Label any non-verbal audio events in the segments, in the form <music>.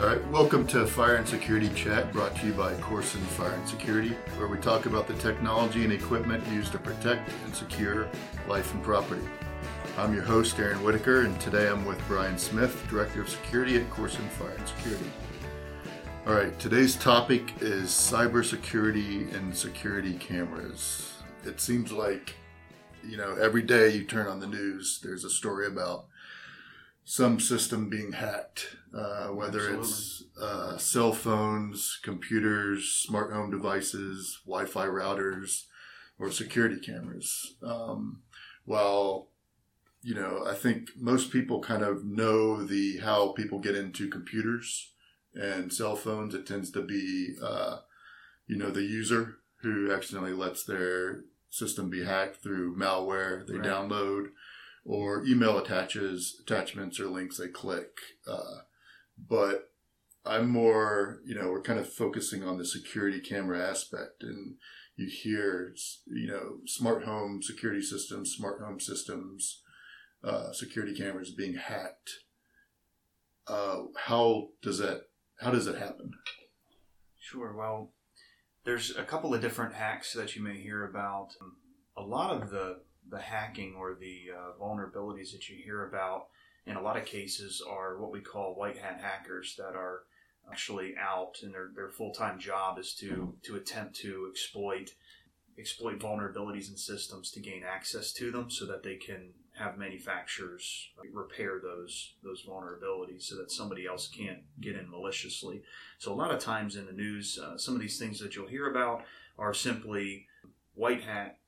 All right, welcome to Fire and Security Chat brought to you by Corson Fire and Security, where we talk about the technology and equipment used to protect and secure life and property. I'm your host, Aaron Whitaker, and today I'm with Brian Smith, Director of Security at Corson Fire and Security. All right, today's topic is cybersecurity and security cameras. It seems like, you know, every day you turn on the news, there's a story about some system being hacked, uh, whether Absolutely. it's uh, cell phones, computers, smart home devices, Wi Fi routers, or security cameras. Um, while, you know, I think most people kind of know the how people get into computers and cell phones. It tends to be, uh, you know, the user who accidentally lets their system be hacked through malware they Right. download or email attaches attachments or links they click. Uh, but I'm more, you know, we're kind of focusing on the security camera aspect, and you hear, you know, smart home security systems, smart home systems, uh, security cameras being hacked. Uh, how does that? How does it happen? Sure. Well, there's a couple of different hacks that you may hear about. A lot of the the hacking or the uh, vulnerabilities that you hear about in a lot of cases are what we call white hat hackers that are actually out and their, their full-time job is to to attempt to exploit exploit vulnerabilities in systems to gain access to them so that they can have manufacturers repair those those vulnerabilities so that somebody else can't get in maliciously. So a lot of times in the news, uh, some of these things that you'll hear about are simply white hat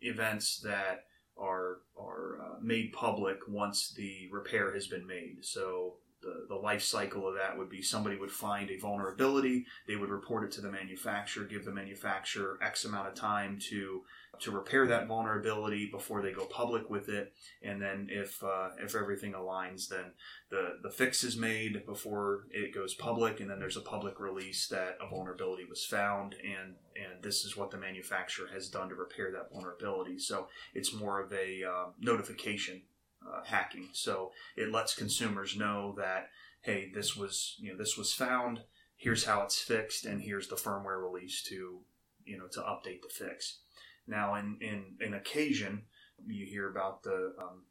events that are are uh, made public once the repair has been made. So the, the life cycle of that would be somebody would find a vulnerability, they would report it to the manufacturer, give the manufacturer X amount of time to to repair that vulnerability before they go public with it, and then if uh, if everything aligns, then the the fix is made before it goes public, and then there's a public release that a vulnerability was found, and and this is what the manufacturer has done to repair that vulnerability. So it's more of a uh, notification uh, hacking. So it lets consumers know that hey, this was you know this was found. Here's how it's fixed, and here's the firmware release to you know to update the fix. Now, in in, in occasion, you hear about the um,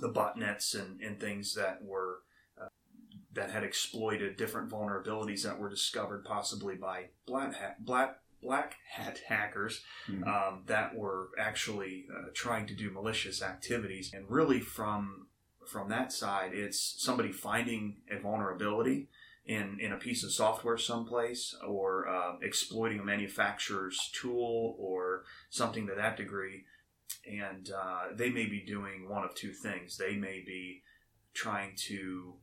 the botnets and, and things that were uh, that had exploited different vulnerabilities that were discovered possibly by black hat, black black hat hackers Mhm. um, that were actually uh, trying to do malicious activities and really from from that side it's somebody finding a vulnerability in, in a piece of software someplace or uh, exploiting a manufacturer's tool or something to that degree and uh, they may be doing one of two things. They may be trying to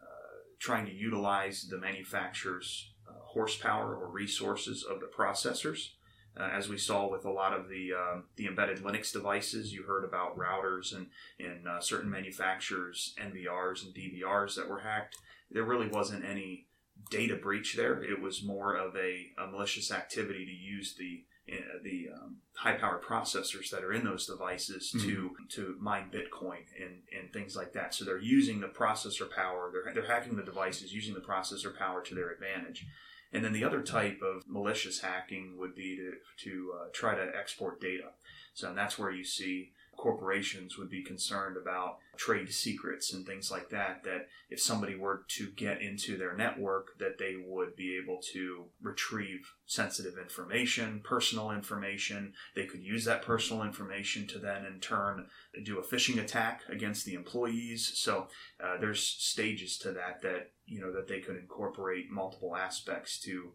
uh, trying to utilize the manufacturer's horsepower or resources of the processors. Uh, as we saw with a lot of the um the embedded Linux devices, you heard about routers and and uh, certain manufacturers NVRs and DVRs that were hacked. There really wasn't any data breach there. It was more of a, a malicious activity to use the uh, the um, high powered processors that are in those devices to to mine Bitcoin and, and things like that. So they're using the processor power. They're they're hacking the devices using the processor power to their advantage. And then the other type of malicious hacking would be to to uh, try to export data. So that's where you see corporations would be concerned about trade secrets and things like that that if somebody were to get into their network that they would be able to retrieve sensitive information personal information. They could use that personal information to then in turn do a phishing attack against the employees. So uh, there's stages to that that you know that they could incorporate multiple aspects to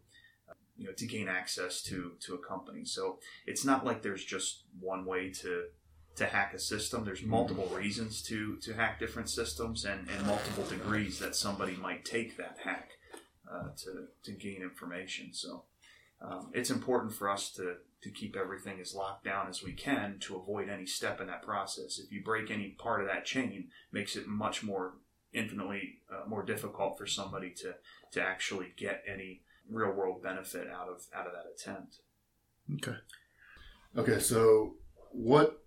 uh, you know to gain access to to a company. So it's not like there's just one way to to hack a system. There's multiple reasons to to hack different systems and, and multiple degrees that somebody might take that hack uh, to to gain information. So um, it's important for us to to keep everything as locked down as we can to avoid any step in that process. If you break any part of that chain, makes it much more infinitely uh, more difficult for somebody to to actually get any real world benefit out of out of that attempt. Okay. Okay, so what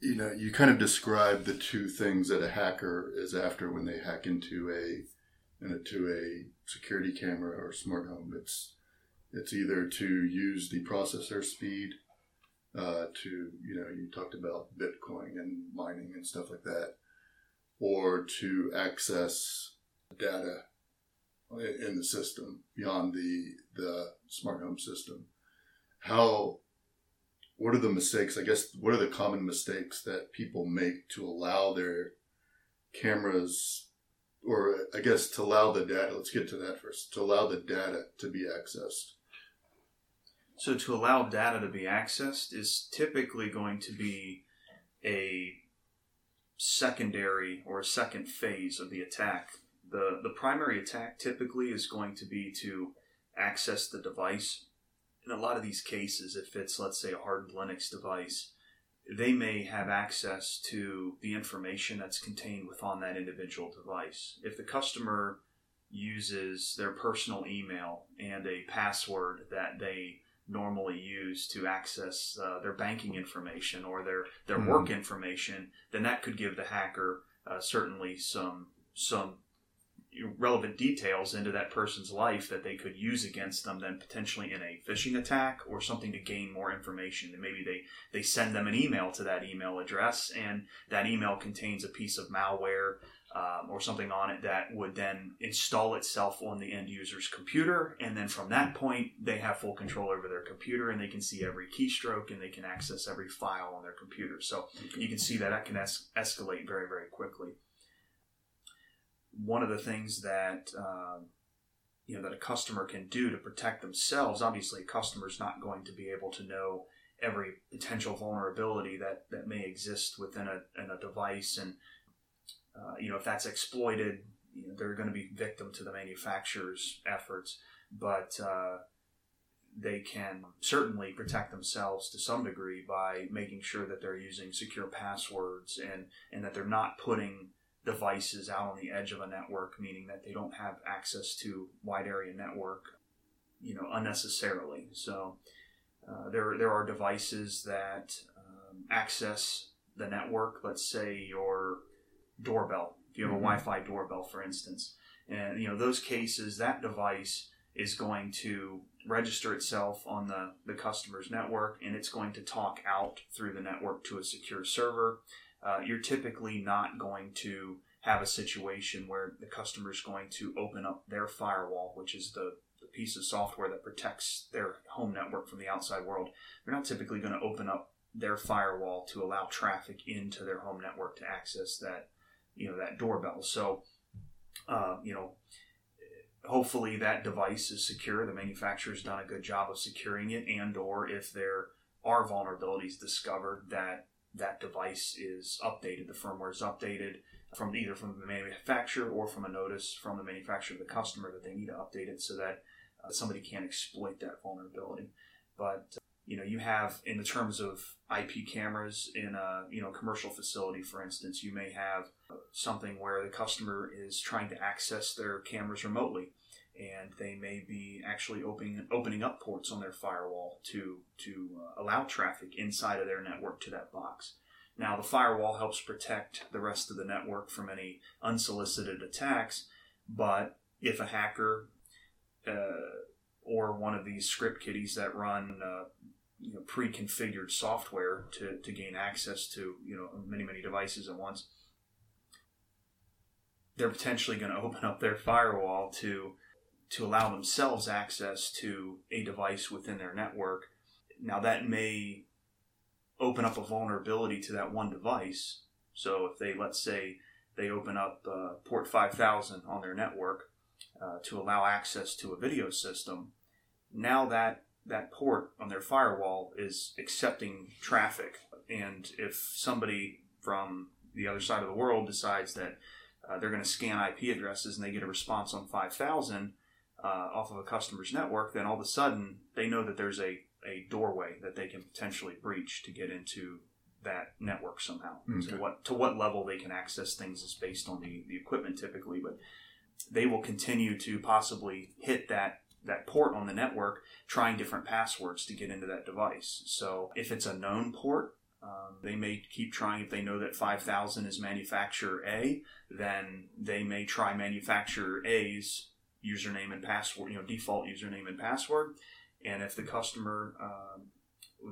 you know, you kind of describe the two things that a hacker is after when they hack into a into a security camera or smart home. It's it's either to use the processor speed uh, to you know you talked about Bitcoin and mining and stuff like that, or to access data in the system beyond the the smart home system. How what are the mistakes? I guess what are the common mistakes that people make to allow their cameras, or I guess to allow the data? Let's get to that first. To allow the data to be accessed. So to allow data to be accessed is typically going to be a secondary or a second phase of the attack. The the primary attack typically is going to be to access the device in a lot of these cases, if it's, let's say, a hardened Linux device, they may have access to the information that's contained within that individual device. If the customer uses their personal email and a password that they normally use to access uh, their banking information or their, their mm-hmm. work information, then that could give the hacker uh, certainly some some relevant details into that person's life that they could use against them then potentially in a phishing attack or something to gain more information. And maybe they they send them an email to that email address and that email contains a piece of malware um, or something on it that would then install itself on the end user's computer. And then from that point they have full control over their computer and they can see every keystroke and they can access every file on their computer. So you can see that that can es- escalate very very quickly one of the things that um, you know that a customer can do to protect themselves. Obviously, a customer's not going to be able to know every potential vulnerability that that may exist within a, in a device, and uh, you know if that's exploited, you know, they're going to be victim to the manufacturer's efforts. But uh, they can certainly protect themselves to some degree by making sure that they're using secure passwords and and that they're not putting devices out on the edge of a network, meaning that they don't have access to wide area network, you know, unnecessarily. So uh, there there are devices that um, access the network. Let's say your doorbell. If you have mm-hmm. a Wi-Fi doorbell, for instance, and you know those cases, that device is going to register itself on the, the customer's network and it's going to talk out through the network to a secure server uh, you're typically not going to have a situation where the customer is going to open up their firewall, which is the, the piece of software that protects their home network from the outside world. They're not typically going to open up their firewall to allow traffic into their home network to access that, you know, that doorbell. So, uh, you know, hopefully that device is secure. The manufacturer's done a good job of securing it, and or if there are vulnerabilities discovered that that device is updated, the firmware is updated from either from the manufacturer or from a notice from the manufacturer to the customer that they need to update it so that uh, somebody can't exploit that vulnerability. But uh, you know, you have in the terms of IP cameras in a you know commercial facility, for instance, you may have uh, something where the customer is trying to access their cameras remotely and they may be actually opening opening up ports on their firewall to to uh, allow traffic inside of their network to that box. Now, the firewall helps protect the rest of the network from any unsolicited attacks, but if a hacker uh, or one of these script kiddies that run uh, you know, pre-configured software to, to gain access to you know many many devices at once, they're potentially going <laughs> to open up their firewall to to allow themselves access to a device within their network. Now, that may open up a vulnerability to that one device. So, if they, let's say, they open up uh, port 5000 on their network uh, to allow access to a video system, now that that port on their firewall is accepting traffic. And if somebody from the other side of the world decides that uh, they're going to scan IP addresses and they get a response on 5000, uh, off of a customer's network, then all of a sudden they know that there's a, a doorway that they can potentially breach to get into that network somehow. Okay. So what to what level they can access things is based on the, the equipment typically, but they will continue to possibly hit that that port on the network trying different passwords to get into that device. So if it's a known port, Um, they may keep trying if they know that 5000 is manufacturer A, then they may try manufacturer A's username and password, you know, default username and password. And if the customer um,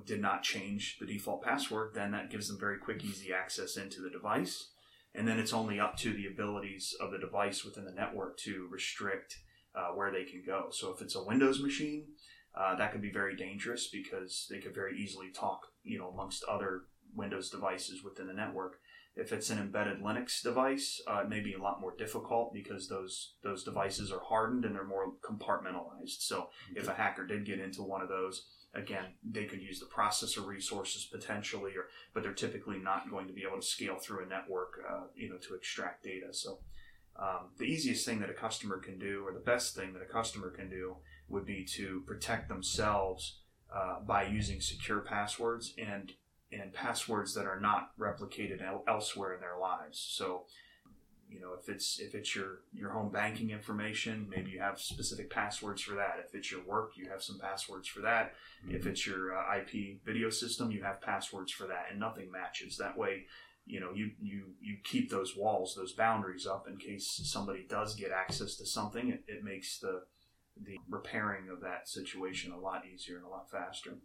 did not change the default password, then that gives them very quick, easy access into the device. And then it's only up to the abilities of the device within the network to restrict uh, where they can go. So if it's a Windows machine, uh, that could be very dangerous because they could very easily talk, you know, amongst other Windows devices within the network. If it's an embedded Linux device, uh, it may be a lot more difficult because those those devices are hardened and they're more compartmentalized. So if a hacker did get into one of those, again, they could use the processor resources potentially, or but they're typically not going to be able to scale through a network, uh, you know, to extract data. So um, the easiest thing that a customer can do, or the best thing that a customer can do, would be to protect themselves uh, by using secure passwords and and passwords that are not replicated el- elsewhere in their lives. So, you know, if it's if it's your your home banking information, maybe you have specific passwords for that. If it's your work, you have some passwords for that. Mm-hmm. If it's your uh, IP video system, you have passwords for that, and nothing matches. That way, you know you you you keep those walls those boundaries up in case somebody does get access to something it, it makes the the repairing of that situation a lot easier and a lot faster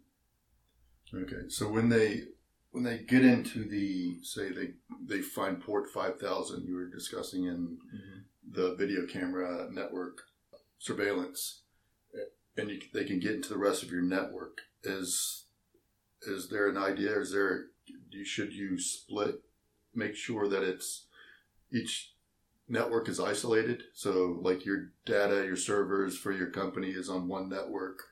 okay so when they when they get into the say they they find port 5000 you were discussing in mm-hmm. the video camera network surveillance and you, they can get into the rest of your network is is there an idea is there should you split make sure that it's each network is isolated. So, like your data, your servers for your company is on one network,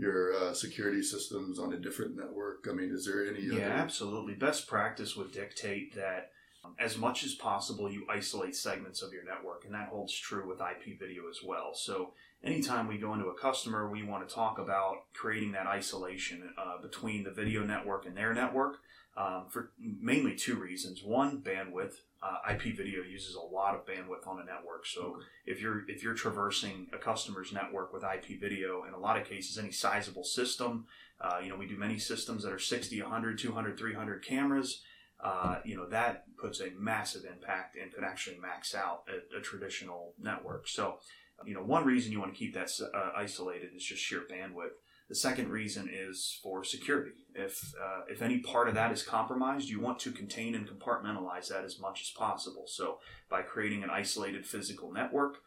your uh, security systems on a different network. I mean, is there any? Yeah, other... absolutely. Best practice would dictate that um, as much as possible you isolate segments of your network, and that holds true with IP video as well. So, anytime we go into a customer, we want to talk about creating that isolation uh, between the video network and their network um, for mainly two reasons. One, bandwidth. Uh, IP video uses a lot of bandwidth on a network. So if you're if you're traversing a customer's network with IP video, in a lot of cases, any sizable system, uh, you know, we do many systems that are 60, 100, 200, 300 cameras. Uh, you know that puts a massive impact and could actually max out a, a traditional network. So, you know, one reason you want to keep that uh, isolated is just sheer bandwidth. The second reason is for security. If uh, if any part of that is compromised, you want to contain and compartmentalize that as much as possible. So by creating an isolated physical network,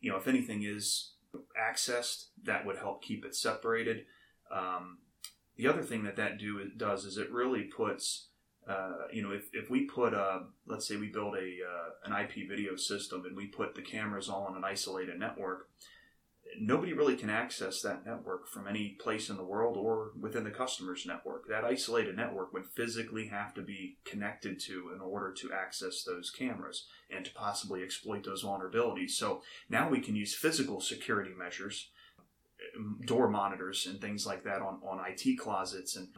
you know, if anything is accessed, that would help keep it separated. Um, the other thing that that do does is it really puts uh, you know, if, if we put a, let's say we build a uh, an IP video system and we put the cameras all on an isolated network, nobody really can access that network from any place in the world or within the customer's network. That isolated network would physically have to be connected to in order to access those cameras and to possibly exploit those vulnerabilities. So now we can use physical security measures, door monitors, and things like that on, on IT closets and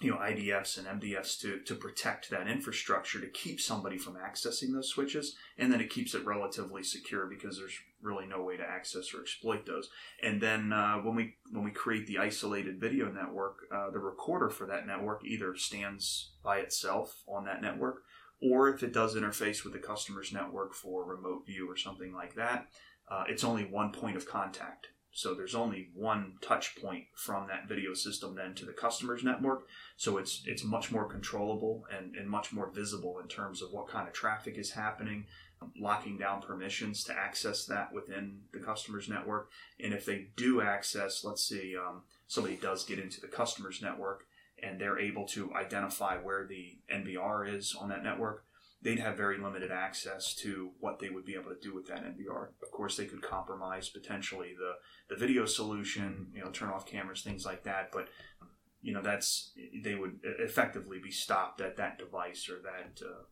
you know IDFs and MDFs to to protect that infrastructure to keep somebody from accessing those switches, and then it keeps it relatively secure because there's really no way to access or exploit those. And then uh, when we when we create the isolated video network, uh, the recorder for that network either stands by itself on that network, or if it does interface with the customer's network for remote view or something like that, uh, it's only one point of contact so there's only one touch point from that video system then to the customer's network. So it's it's much more controllable and, and much more visible in terms of what kind of traffic is happening, locking down permissions to access that within the customer's network. And if they do access, let's say um, somebody does get into the customer's network and they're able to identify where the NVR is on that network, they'd have very limited access to what they would be able to do with that NVR. Of course, they could compromise potentially the, the video solution, you know, turn off cameras, things like that. But you know, that's they would effectively be stopped at that device or that uh,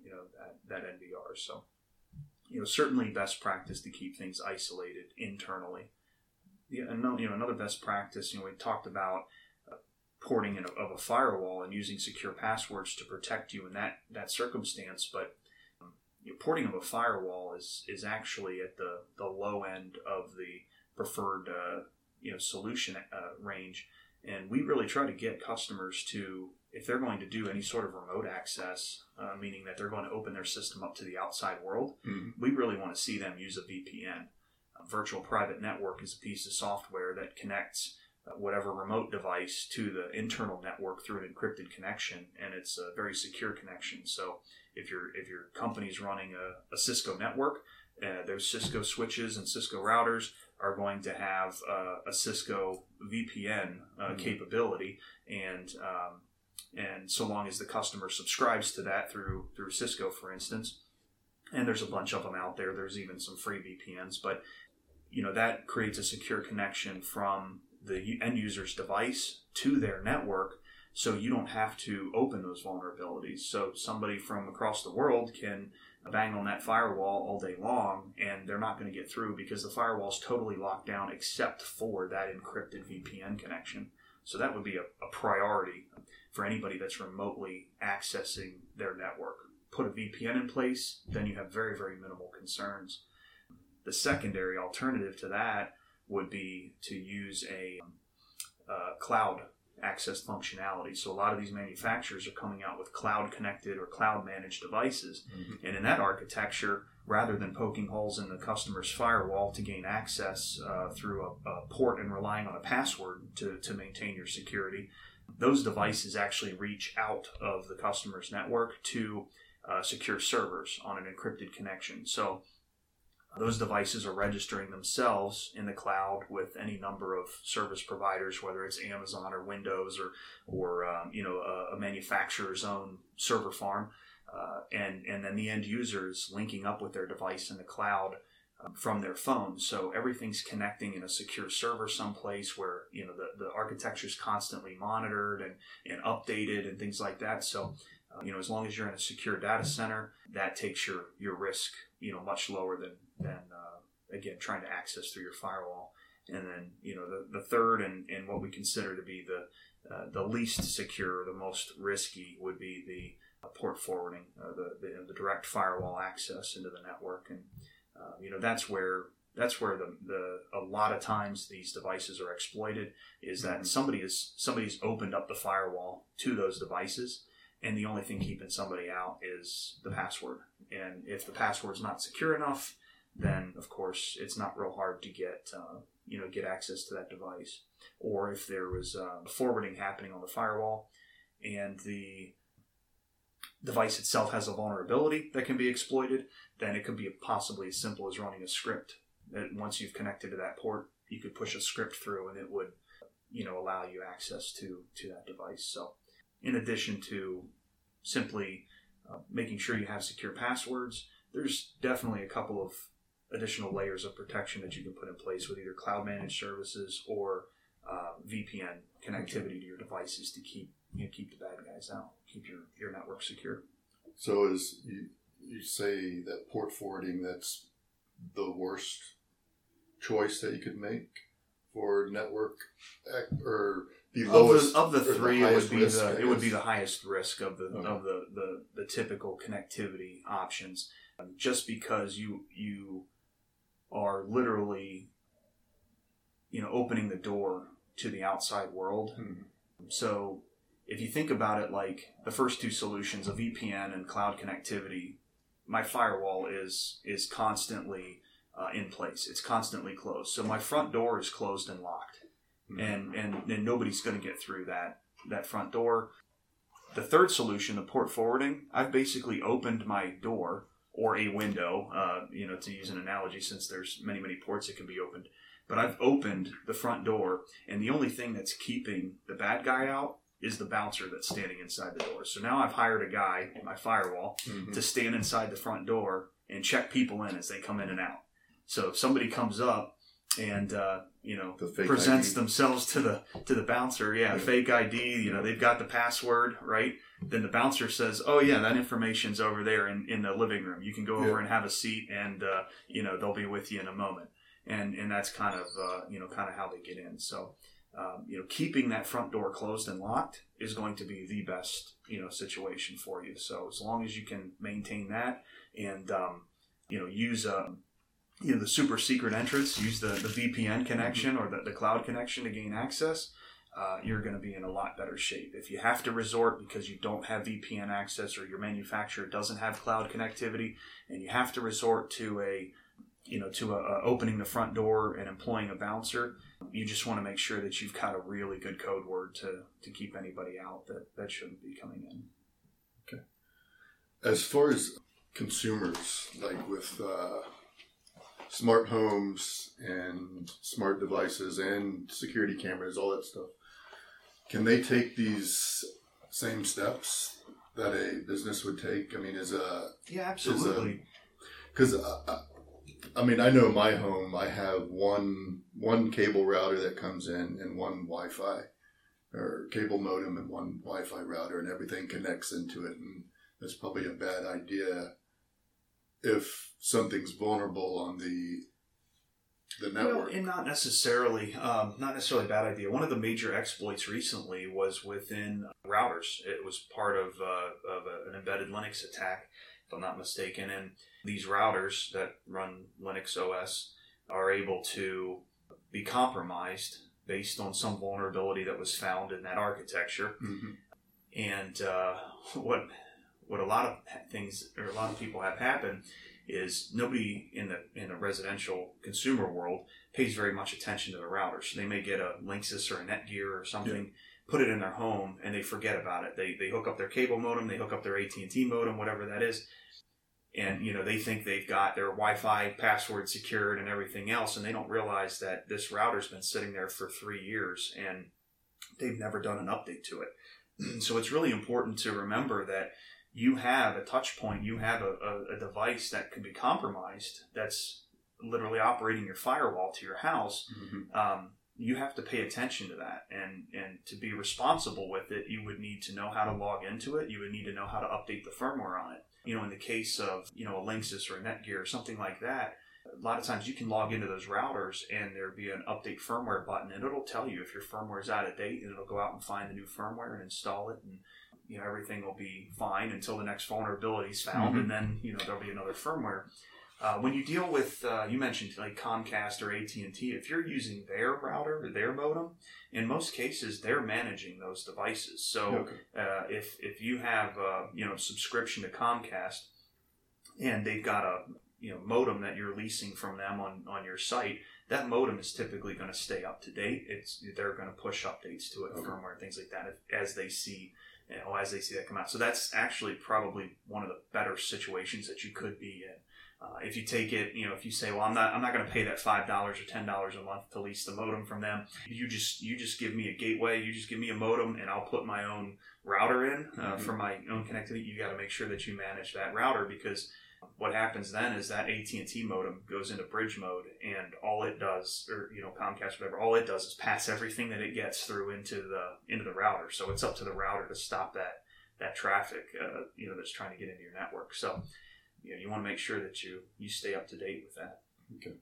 you know that that NVR. So you know, certainly best practice to keep things isolated internally. Yeah, you know, another best practice. You know, we talked about porting in a, of a firewall and using secure passwords to protect you in that that circumstance. But um, you know, porting of a firewall is is actually at the the low end of the preferred uh, you know solution uh, range, and we really try to get customers to if they're going to do any sort of remote access, uh, meaning that they're going to open their system up to the outside world, Mhm. we really want to see them use a VPN. A virtual private network is a piece of software that connects whatever remote device to the internal network through an encrypted connection, and it's a very secure connection. So if your if your company's running a, a Cisco network, uh, those Cisco switches and Cisco routers are going to have uh, a Cisco VPN uh, Mhm. capability, and um, and so long as the customer subscribes to that through through Cisco, for instance, and there's a bunch of them out there. There's even some free VPNs, but you know that creates a secure connection from the end user's device to their network, so you don't have to open those vulnerabilities. So somebody from across the world can bang on that firewall all day long, and they're not going to get through because the firewall's totally locked down except for that encrypted VPN connection. So that would be a, a priority for anybody that's remotely accessing their network. Put a VPN in place, then you have very, very minimal concerns. The secondary alternative to that would be to use a um, uh, cloud access functionality. So a lot of these manufacturers are coming out with cloud connected or cloud managed devices. Mhm. And in that architecture, rather than poking holes in the customer's firewall to gain access uh, through a, a port and relying on a password to, to maintain your security, those devices actually reach out of the customer's network to uh, secure servers on an encrypted connection. So those devices are registering themselves in the cloud with any number of service providers, whether it's Amazon or Windows or, or um, you know, a, a manufacturer's own server farm. Uh, and and then the end user is linking up with their device in the cloud um, from their phone. So everything's connecting in a secure server someplace where you know the, the architecture is constantly monitored and, and updated and things like that. So uh, you know as long as you're in a secure data center, that takes your your risk you know much lower than than uh, again trying to access through your firewall. And then you know the, the third and, and what we consider to be the uh, the least secure, the most risky would be the uh, port forwarding, uh, the, the the direct firewall access into the network, and uh, you know that's where that's where the, the a lot of times these devices are exploited is that Mhm. somebody is somebody's opened up the firewall to those devices, and the only thing keeping somebody out is the password. And if the password's not secure enough, then of course it's not real hard to get uh, you know get access to that device. Or if there was uh, forwarding happening on the firewall, and the device itself has a vulnerability that can be exploited, then it could be possibly as simple as running a script. That once you've connected to that port, you could push a script through, and it would, you know, allow you access to to that device. So, in addition to simply uh, making sure you have secure passwords, there's definitely a couple of additional layers of protection that you can put in place with either cloud managed services or uh, VPN connectivity to your devices to keep you know, keep the bad guys out, keep your, your network secure. So is you, you say that port forwarding that's the worst choice that you could make for network or the Of lowest the, of the three, it would be risk, the it would be the highest risk of the Okay. of the, the, the typical connectivity options, just because you you are literally you know opening the door to the outside world. Hmm. So if you think about it like the first two solutions, a VPN and cloud connectivity, my firewall is is constantly uh, in place. It's constantly closed. So my front door is closed and locked Hmm. and and, and nobody's going to get through that that front door. The third solution, the port forwarding, I've basically opened my door or a window, uh, you know, to use an analogy, since there's many many ports that can be opened. But I've opened the front door, and the only thing that's keeping the bad guy out is the bouncer that's standing inside the door. So now I've hired a guy, my firewall, Mhm. to stand inside the front door and check people in as they come in and out. So if somebody comes up and uh, you know The fake presents ID. themselves to the to the bouncer, yeah, Yeah. fake ID, you know they've got the password right. Then the bouncer says, "Oh yeah, that information's over there in, in the living room. You can go over Yeah. and have a seat, and uh, you know they'll be with you in a moment." And and that's kind of uh, you know kind of how they get in. So um, you know keeping that front door closed and locked is going to be the best you know situation for you. So as long as you can maintain that and um, you know use um, you know the super secret entrance, use the, the VPN connection or the, the cloud connection to gain access. uh, you're going to be in a lot better shape. If you have to resort because you don't have VPN access or your manufacturer doesn't have cloud connectivity, and you have to resort to a you know to a, a opening the front door and employing a bouncer, you just want to make sure that you've got a really good code word to to keep anybody out that that shouldn't be coming in. Okay. As far as consumers, like with uh, smart homes and smart devices and security cameras, all that stuff, can they take these same steps that a business would take? I mean, is a yeah, absolutely. Because uh, I mean, I know my home. I have one one cable router that comes in and one Wi-Fi or cable modem and one Wi-Fi router, and everything connects into it. And that's probably a bad idea if something's vulnerable on the the network. and not necessarily, um, not necessarily a bad idea. One of the major exploits recently was within routers. It was part of, uh, of a, an embedded Linux attack, if I'm not mistaken. And these routers that run Linux OS are able to be compromised based on some vulnerability that was found in that architecture. Mm-hmm. And uh, <laughs> what what a lot of things or a lot of people have happen is nobody in the in the residential consumer world pays very much attention to the router. So they may get a Linksys or a Netgear or something, yeah. put it in their home, and they forget about it. They they hook up their cable modem, they hook up their AT and T modem, whatever that is, and you know they think they've got their Wi-Fi password secured and everything else, and they don't realize that this router's been sitting there for three years and they've never done an update to it. <clears throat> so it's really important to remember that you have a touch point, you have a, a, a device that could be compromised that's literally operating your firewall to your house. Mm-hmm. Um, you have to pay attention to that and and to be responsible with it you would need to know how to log into it you would need to know how to update the firmware on it you know, in the case of, you know, a Linksys or a Netgear or something like that, a lot of times you can log into those routers and there'll be an update firmware button and it'll tell you if your firmware is out of date and it'll go out and find the new firmware and install it and you know everything will be fine until the next vulnerability is found Mhm. and then you know there'll be another firmware uh, when you deal with uh, you mentioned like comcast or at&t if you're using their router or their modem in most cases they're managing those devices so Okay. uh, if if you have uh, you know subscription to Comcast and they've got a you know modem that you're leasing from them on on your site, that modem is typically going to stay up to date. It's they're going to push updates to it, Okay. firmware, things like that if, as they see. You know, as they see that come out, so that's actually probably one of the better situations that you could be in. Uh, if you take it, you know, if you say, "Well, I'm not, I'm not going to pay that five dollars or ten dollars a month to lease the modem from them," you just, you just give me a gateway, you just give me a modem, and I'll put my own router in uh, Mhm. for my own connectivity. You got to make sure that you manage that router because what happens then is that AT and T modem goes into bridge mode, and all it does, or you know, Comcast, whatever, all it does is pass everything that it gets through into the into the router. So it's up to the router to stop that that traffic, uh, you know, that's trying to get into your network. So you know, you want to make sure that you you stay up to date with that. Okay.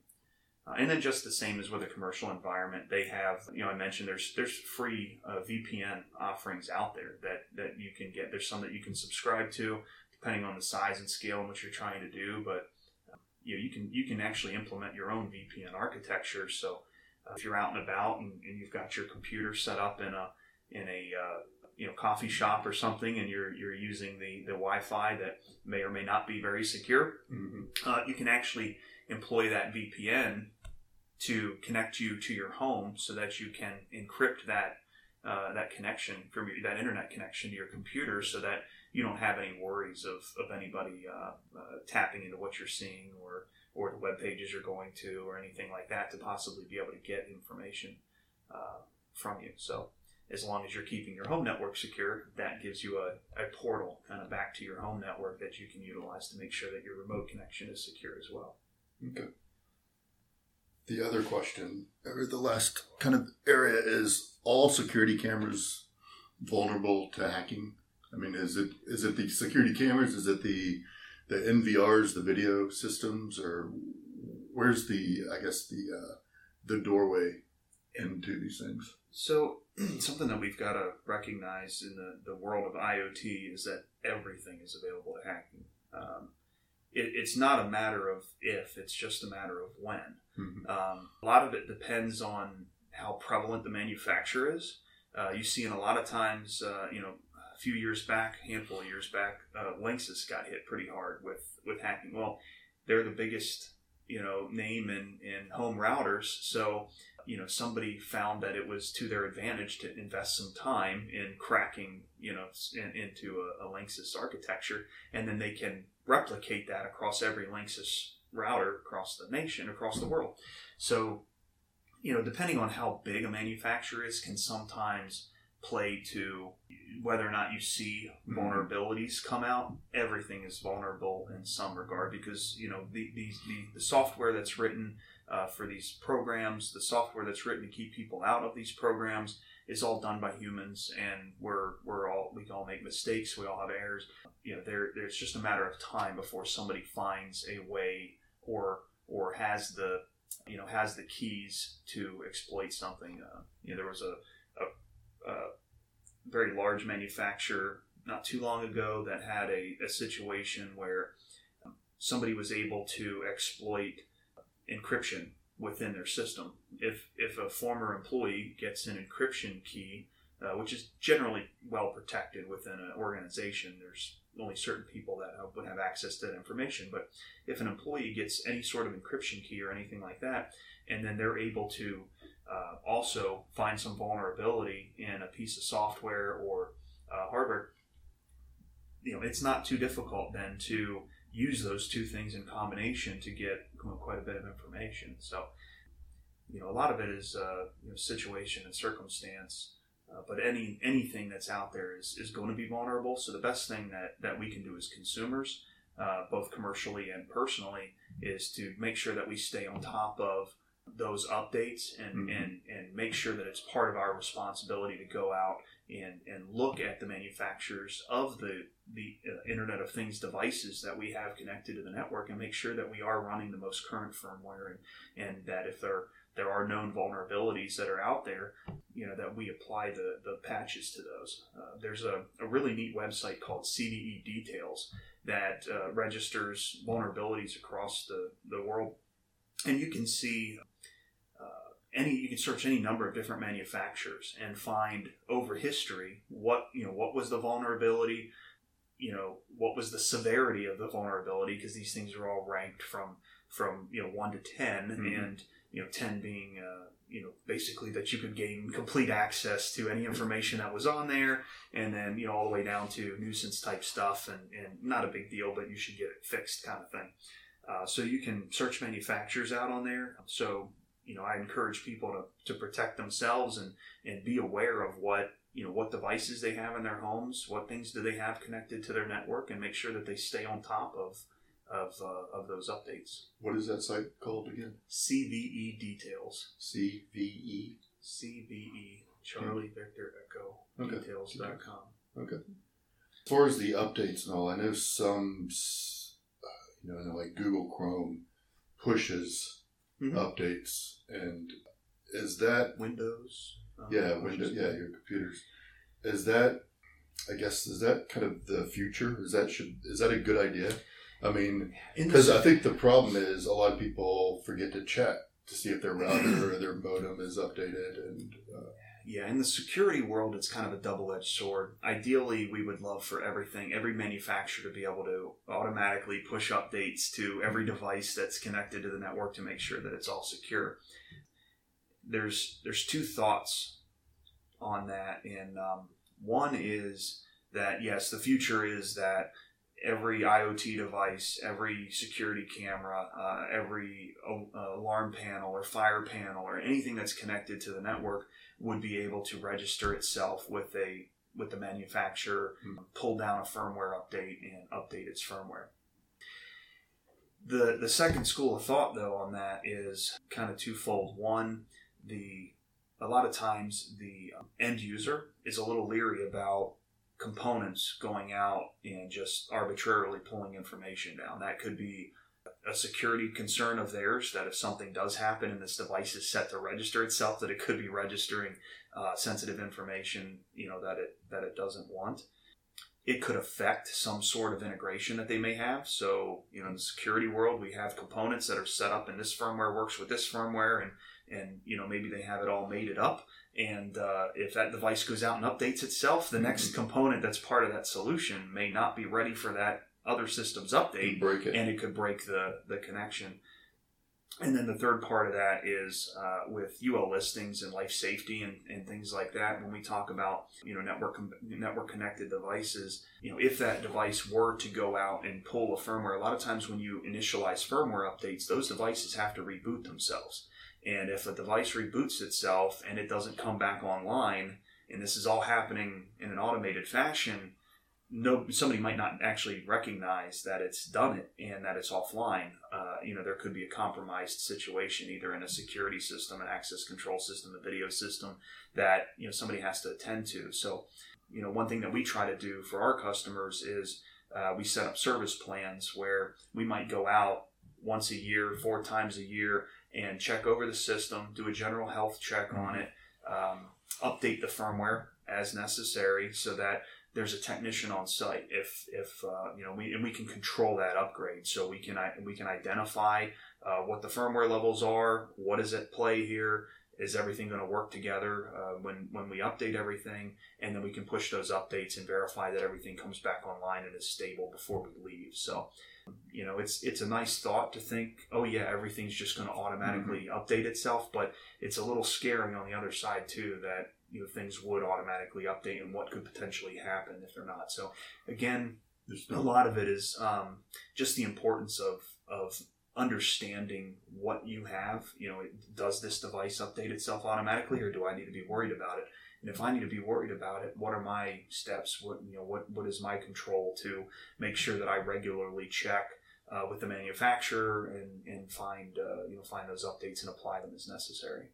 Uh, and then just the same as with a commercial environment, they have you know I mentioned there's there's free uh, VPN offerings out there that that you can get. There's some that you can subscribe to depending on the size and scale and what you're trying to do, but uh, you know you can you can actually implement your own VPN architecture. So uh, if you're out and about and, and you've got your computer set up in a in a uh, you know coffee shop or something, and you're you're using the the Wi-Fi that may or may not be very secure, hmm uh, you can actually employ that VPN to connect you to your home so that you can encrypt that uh, that connection from your, that internet connection to your computer so that you don't have any worries of, of anybody uh, uh, tapping into what you're seeing or or the web pages you're going to or anything like that to possibly be able to get information uh, from you. So as long as you're keeping your home network secure, that gives you a, a portal kind of back to your home network that you can utilize to make sure that your remote connection is secure as well. Okay. The other question, or the last kind of area, is all security cameras vulnerable to hacking? I mean, is it is it the security cameras? Is it the the NVRs, the video systems, or where's the I guess the uh, the doorway into these things? So <clears throat> something that we've got to recognize in the, the world of IoT is that everything is available to hacking. Um, it, it's not a matter of if; it's just a matter of when. Mhm. Um, a lot of it depends on how prevalent the manufacturer is. uh, you see in a lot of times, uh, you know, few years back, handful of years back, uh, Linksys got hit pretty hard with with hacking. Well, they're the biggest you know name in in home routers, so you know somebody found that it was to their advantage to invest some time in cracking you know in, into a, a Linksys architecture, and then they can replicate that across every Linksys router across the nation, across the world. So, you know, depending on how big a manufacturer is, can sometimes play to whether or not you see Mm-hmm. vulnerabilities come out. Everything is vulnerable in some regard because you know the the, the, the software that's written uh, for these programs, the software that's written to keep people out of these programs, is all done by humans, and we're we're all we can all make mistakes, we all have errors. You know, there there's just a matter of time before somebody finds a way or or has the you know has the keys to exploit something. Uh, you know, there was a, a, very large manufacturer not too long ago that had a, a situation where um, somebody was able to exploit encryption within their system. If if a former employee gets an encryption key, uh, which is generally well protected within an organization, there's only certain people that would have access to that information. But if an employee gets any sort of encryption key or anything like that, and then they're able to uh, also find some vulnerability in a piece of software or uh, hardware, you know, it's not too difficult then to use those two things in combination to get quite a bit of information. So, you know, a lot of it is uh, you know, situation and circumstance. Uh, but any anything that's out there is, is going to be vulnerable. So the best thing that, that we can do as consumers, uh, both commercially and personally, is to make sure that we stay on top of those updates and, Mhm. and, and make sure that it's part of our responsibility to go out and, and look at the manufacturers of the, the uh, Internet of Things devices that we have connected to the network and make sure that we are running the most current firmware and, and that if there, there are known vulnerabilities that are out there, you know, that we apply the, the patches to those. Uh, there's a, a really neat website called CVE Details that uh, registers vulnerabilities across the, the world. And you can see any you can search any number of different manufacturers and find over history what you know what was the vulnerability you know what was the severity of the vulnerability because these things are all ranked from from you know 1 to 10 Mhm. and you know 10 being uh, you know basically that you could gain complete access to any information that was on there and then you know all the way down to nuisance type stuff and, and not a big deal but you should get it fixed kind of thing uh, so you can search manufacturers out on there so you know, I encourage people to, to protect themselves and, and be aware of what, you know, what devices they have in their homes, what things do they have connected to their network, and make sure that they stay on top of, of, uh, of those updates. What is that site called again? CVE details. CVE. CVE, Charlie Victor Echo Okay. details.com. Okay. As far as the updates and all, I know some, uh, you know, like Google Chrome pushes Mhm. updates, and is that Windows. um, yeah, Windows, yeah, your computers. Is that, I guess, is that kind of the future? Is that should is that a good idea? I mean, because I think the problem is a lot of people forget to check to see if their router or their modem is updated, and uh, Yeah, in the security world, it's kind of a double edged sword. Ideally, we would love for everything, every manufacturer to be able to automatically push updates to every device that's connected to the network to make sure that it's all secure. There's there's two thoughts on that, and um, one is that yes, the future is that every IoT device, every security camera, uh, every uh, alarm panel or fire panel or anything that's connected to the network would be able to register itself with a with the manufacturer, Hmm. pull down a firmware update and update its firmware. The the second school of thought though on that is kind of twofold. One, the a lot of times the um, end user is a little leery about components going out and just arbitrarily pulling information down. That could be a security concern of theirs that if something does happen and this device is set to register itself, that it could be registering uh, sensitive information, you know, that it that it doesn't want. It could affect some sort of integration that they may have. So, you know, in the security world, we have components that are set up, and this firmware works with this firmware, and and you know maybe they have it all mated up, And uh, if that device goes out and updates itself, the next Mm-hmm. component that's part of that solution may not be ready for that other system's update, break it. and it could break the the connection. And then the third part of that is uh, with UL listings and life safety and, and things like that. When we talk about you know network network connected devices, you know if that device were to go out and pull a firmware, a lot of times when you initialize firmware updates, those devices have to reboot themselves. And if a device reboots itself and it doesn't come back online, and this is all happening in an automated fashion, no somebody might not actually recognize that it's done it and that it's offline. Uh, you know, there could be a compromised situation either in a security system, an access control system, a video system that you know somebody has to attend to. So, you know, one thing that we try to do for our customers is uh, we set up service plans where we might go out once a year, four times a year, and check over the system, do a general health check on it, um, update the firmware as necessary, so that there's a technician on site. If if uh, you know we and we can control that upgrade, so we can we can identify uh, what the firmware levels are, what is at play here, is everything going to work together uh, when when we update everything, and then we can push those updates and verify that everything comes back online and is stable before we leave. So. You know, it's it's a nice thought to think, oh yeah, everything's just going to automatically update itself, but it's a little scary on the other side too that you know things would automatically update and what could potentially happen if they're not. So again, a lot of it is um, just the importance of of understanding what you have. You know, does this device update itself automatically, or do I need to be worried about it? And if I need to be worried about it, what are my steps? What you know, what what is my control to make sure that I regularly check uh, with the manufacturer and and find uh, you know find those updates and apply them as necessary.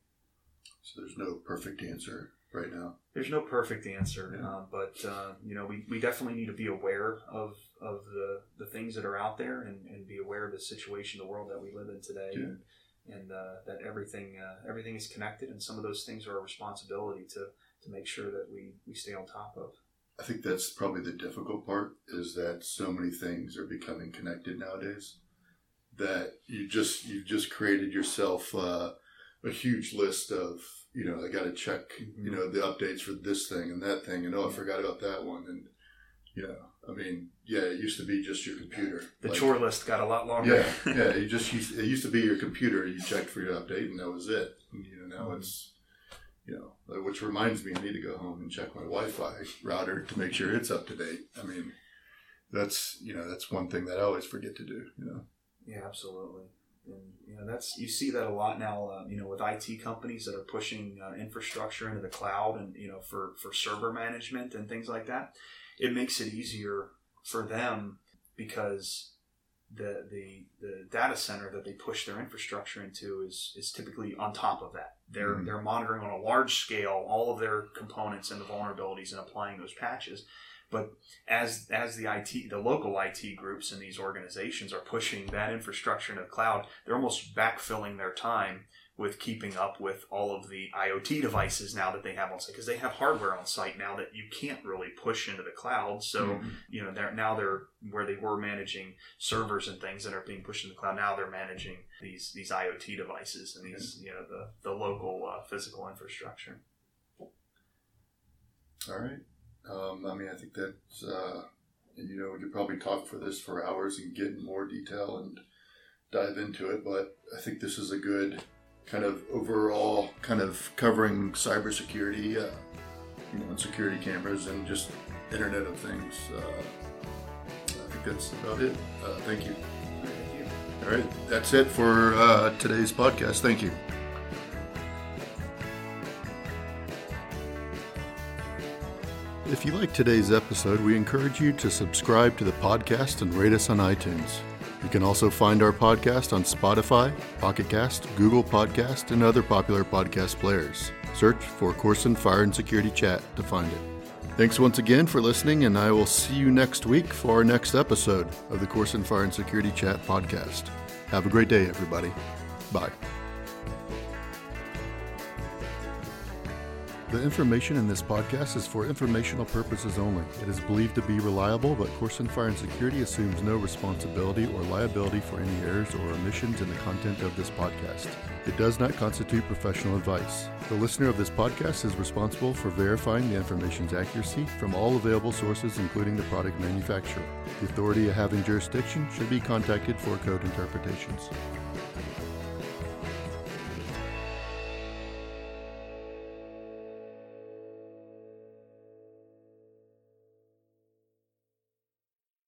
so there's no perfect answer right now. There's no perfect answer, Yeah. uh, but uh, you know we, we definitely need to be aware of of the, the things that are out there and, and be aware of the situation, the world that we live in today, Yeah. and, and uh, that everything uh, everything is connected, and some of those things are a responsibility to to make sure that we we stay on top of. I think that's probably the difficult part is that so many things are becoming connected nowadays that you just you've just created yourself uh, a huge list of you know I got to check you know the updates for this thing and that thing and oh I forgot about that one and you know I mean yeah it used to be just your computer. The Like, chore list got a lot longer. yeah <laughs> yeah you just used, it used to be your computer you checked for your update and that was it. And, you know now it's you know uh, which reminds me I need to go home and check my Wi-Fi router to make sure it's up to date. I mean that's you know that's one thing that I always forget to do you know? Yeah, absolutely. And you know that's you see that a lot now. Uh, you know, with IT companies that are pushing uh, infrastructure into the cloud, and you know, for for server management and things like that, it makes it easier for them because the the the data center that they push their infrastructure into is is typically on top of that. They're Mhm. they're monitoring on a large scale all of their components and the vulnerabilities and applying those patches. But as as the IT the local IT groups in these organizations are pushing that infrastructure into the cloud, they're almost backfilling their time with keeping up with all of the IoT devices now that they have on site because they have hardware on site now that you can't really push into the cloud. So Mhm. you know they're now they're where they were managing servers and things that are being pushed in the cloud. Now they're managing these these IoT devices and these you know the the local uh, physical infrastructure. All right. Um, I mean, I think that's, uh, you know, we could probably talk for this for hours and get in more detail and dive into it, but I think this is a good kind of overall kind of covering cybersecurity, uh, you know, and security cameras and just Internet of Things. Uh, I think that's about it. Uh, thank you. Thank you. All right. That's it for uh, today's podcast. Thank you. If you like today's episode, we encourage you to subscribe to the podcast and rate us on iTunes. You can also find our podcast on Spotify, Pocket Cast, Google Podcast, and other popular podcast players. Search for Koorsen Fire and Security Chat to find it. Thanks once again for listening, and I will see you next week for our next episode of the Koorsen Fire and Security Chat podcast. Have a great day, everybody. Bye. The information in this podcast is for informational purposes only. It is believed to be reliable, but Koorsen Fire and Security assumes no responsibility or liability for any errors or omissions in the content of this podcast. It does not constitute professional advice. The listener of this podcast is responsible for verifying the information's accuracy from all available sources, including the product manufacturer. The authority having jurisdiction should be contacted for code interpretations.